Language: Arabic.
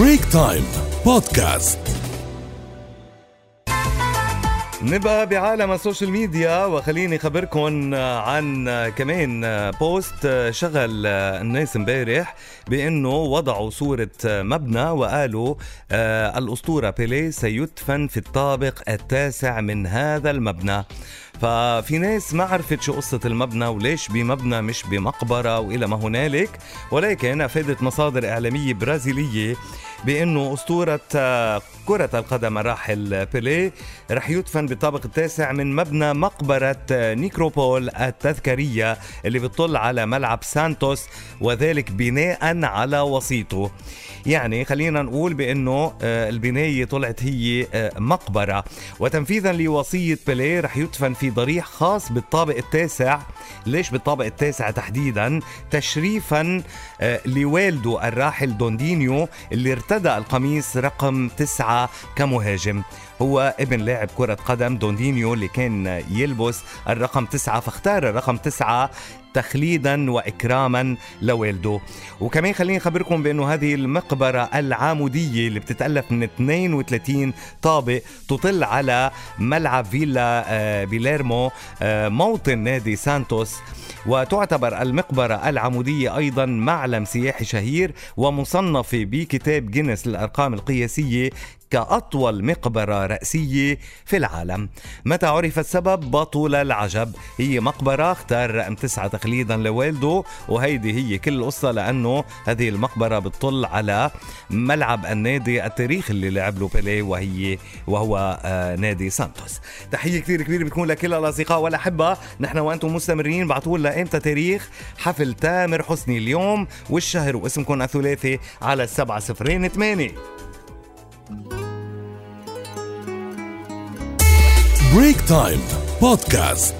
Break Time بودكاست نبقى بعالم ال social media وخليني خبركم عن كمان post شغل الناس امبارح بأنه وضعوا صورة مبنى وقالوا آه، الأسطورة بيليه سيدفن في الطابق التاسع من هذا المبنى. ففي ناس ما عرفت شو قصة المبنى وليش بمبنى مش بمقبرة وإلى ما هنالك ولكن أفادت مصادر إعلامية برازيلية بأنه أسطورة كرة القدم الراحل بيليه رح يدفن بالطابق التاسع من مبنى مقبرة نيكروبول التذكارية اللي بتطل على ملعب سانتوس وذلك بناء على وسيطه. يعني خلينا نقول بأنه آه، البناية طلعت هي مقبرة. وتنفيذا لوصية بيليه رح يدفن في ضريح خاص بالطابق التاسع. ليش بالطابق التاسع تحديدا؟ تشريفا آه، لوالده الراحل دوندينيو اللي ارتدى القميص رقم تسعة كمهاجم. هو ابن لاعب كرة قدم دوندينيو اللي كان يلبس الرقم تسعة فاختار الرقم تسعة تخليدا واكراما لوالده وكمان خليني أخبركم بأنه هذه المقبرة العاموديه اللي بتتألف من 32 طابق تطل على ملعب فيلا آه، بيليرمو آه، موطن نادي سانتوس. وتعتبر المقبرة العمودية أيضا معلم سياحي شهير ومصنفة بكتاب جينيس للأرقام القياسية كأطول مقبرة رأسية في العالم. متى عرف السبب؟ بطل العجب. هي مقبرة اختار رقم تسعة تقليدا لوالده وهيدي هي كل القصة لأنه هذه المقبرة بتطل على ملعب النادي التاريخي اللي لعب له بيليه وهي وهو آه نادي سانتوس. تحية كثير كبيرة بتكون لكل الأصدقاء والأحبة. نحن وأنتم مستمرين. بعتوا لنا إمتى تاريخ حفل تامر حسني اليوم والشهر واسمكم الثلاثي على السبعة صفرين ثمانية. Break Time بودكاست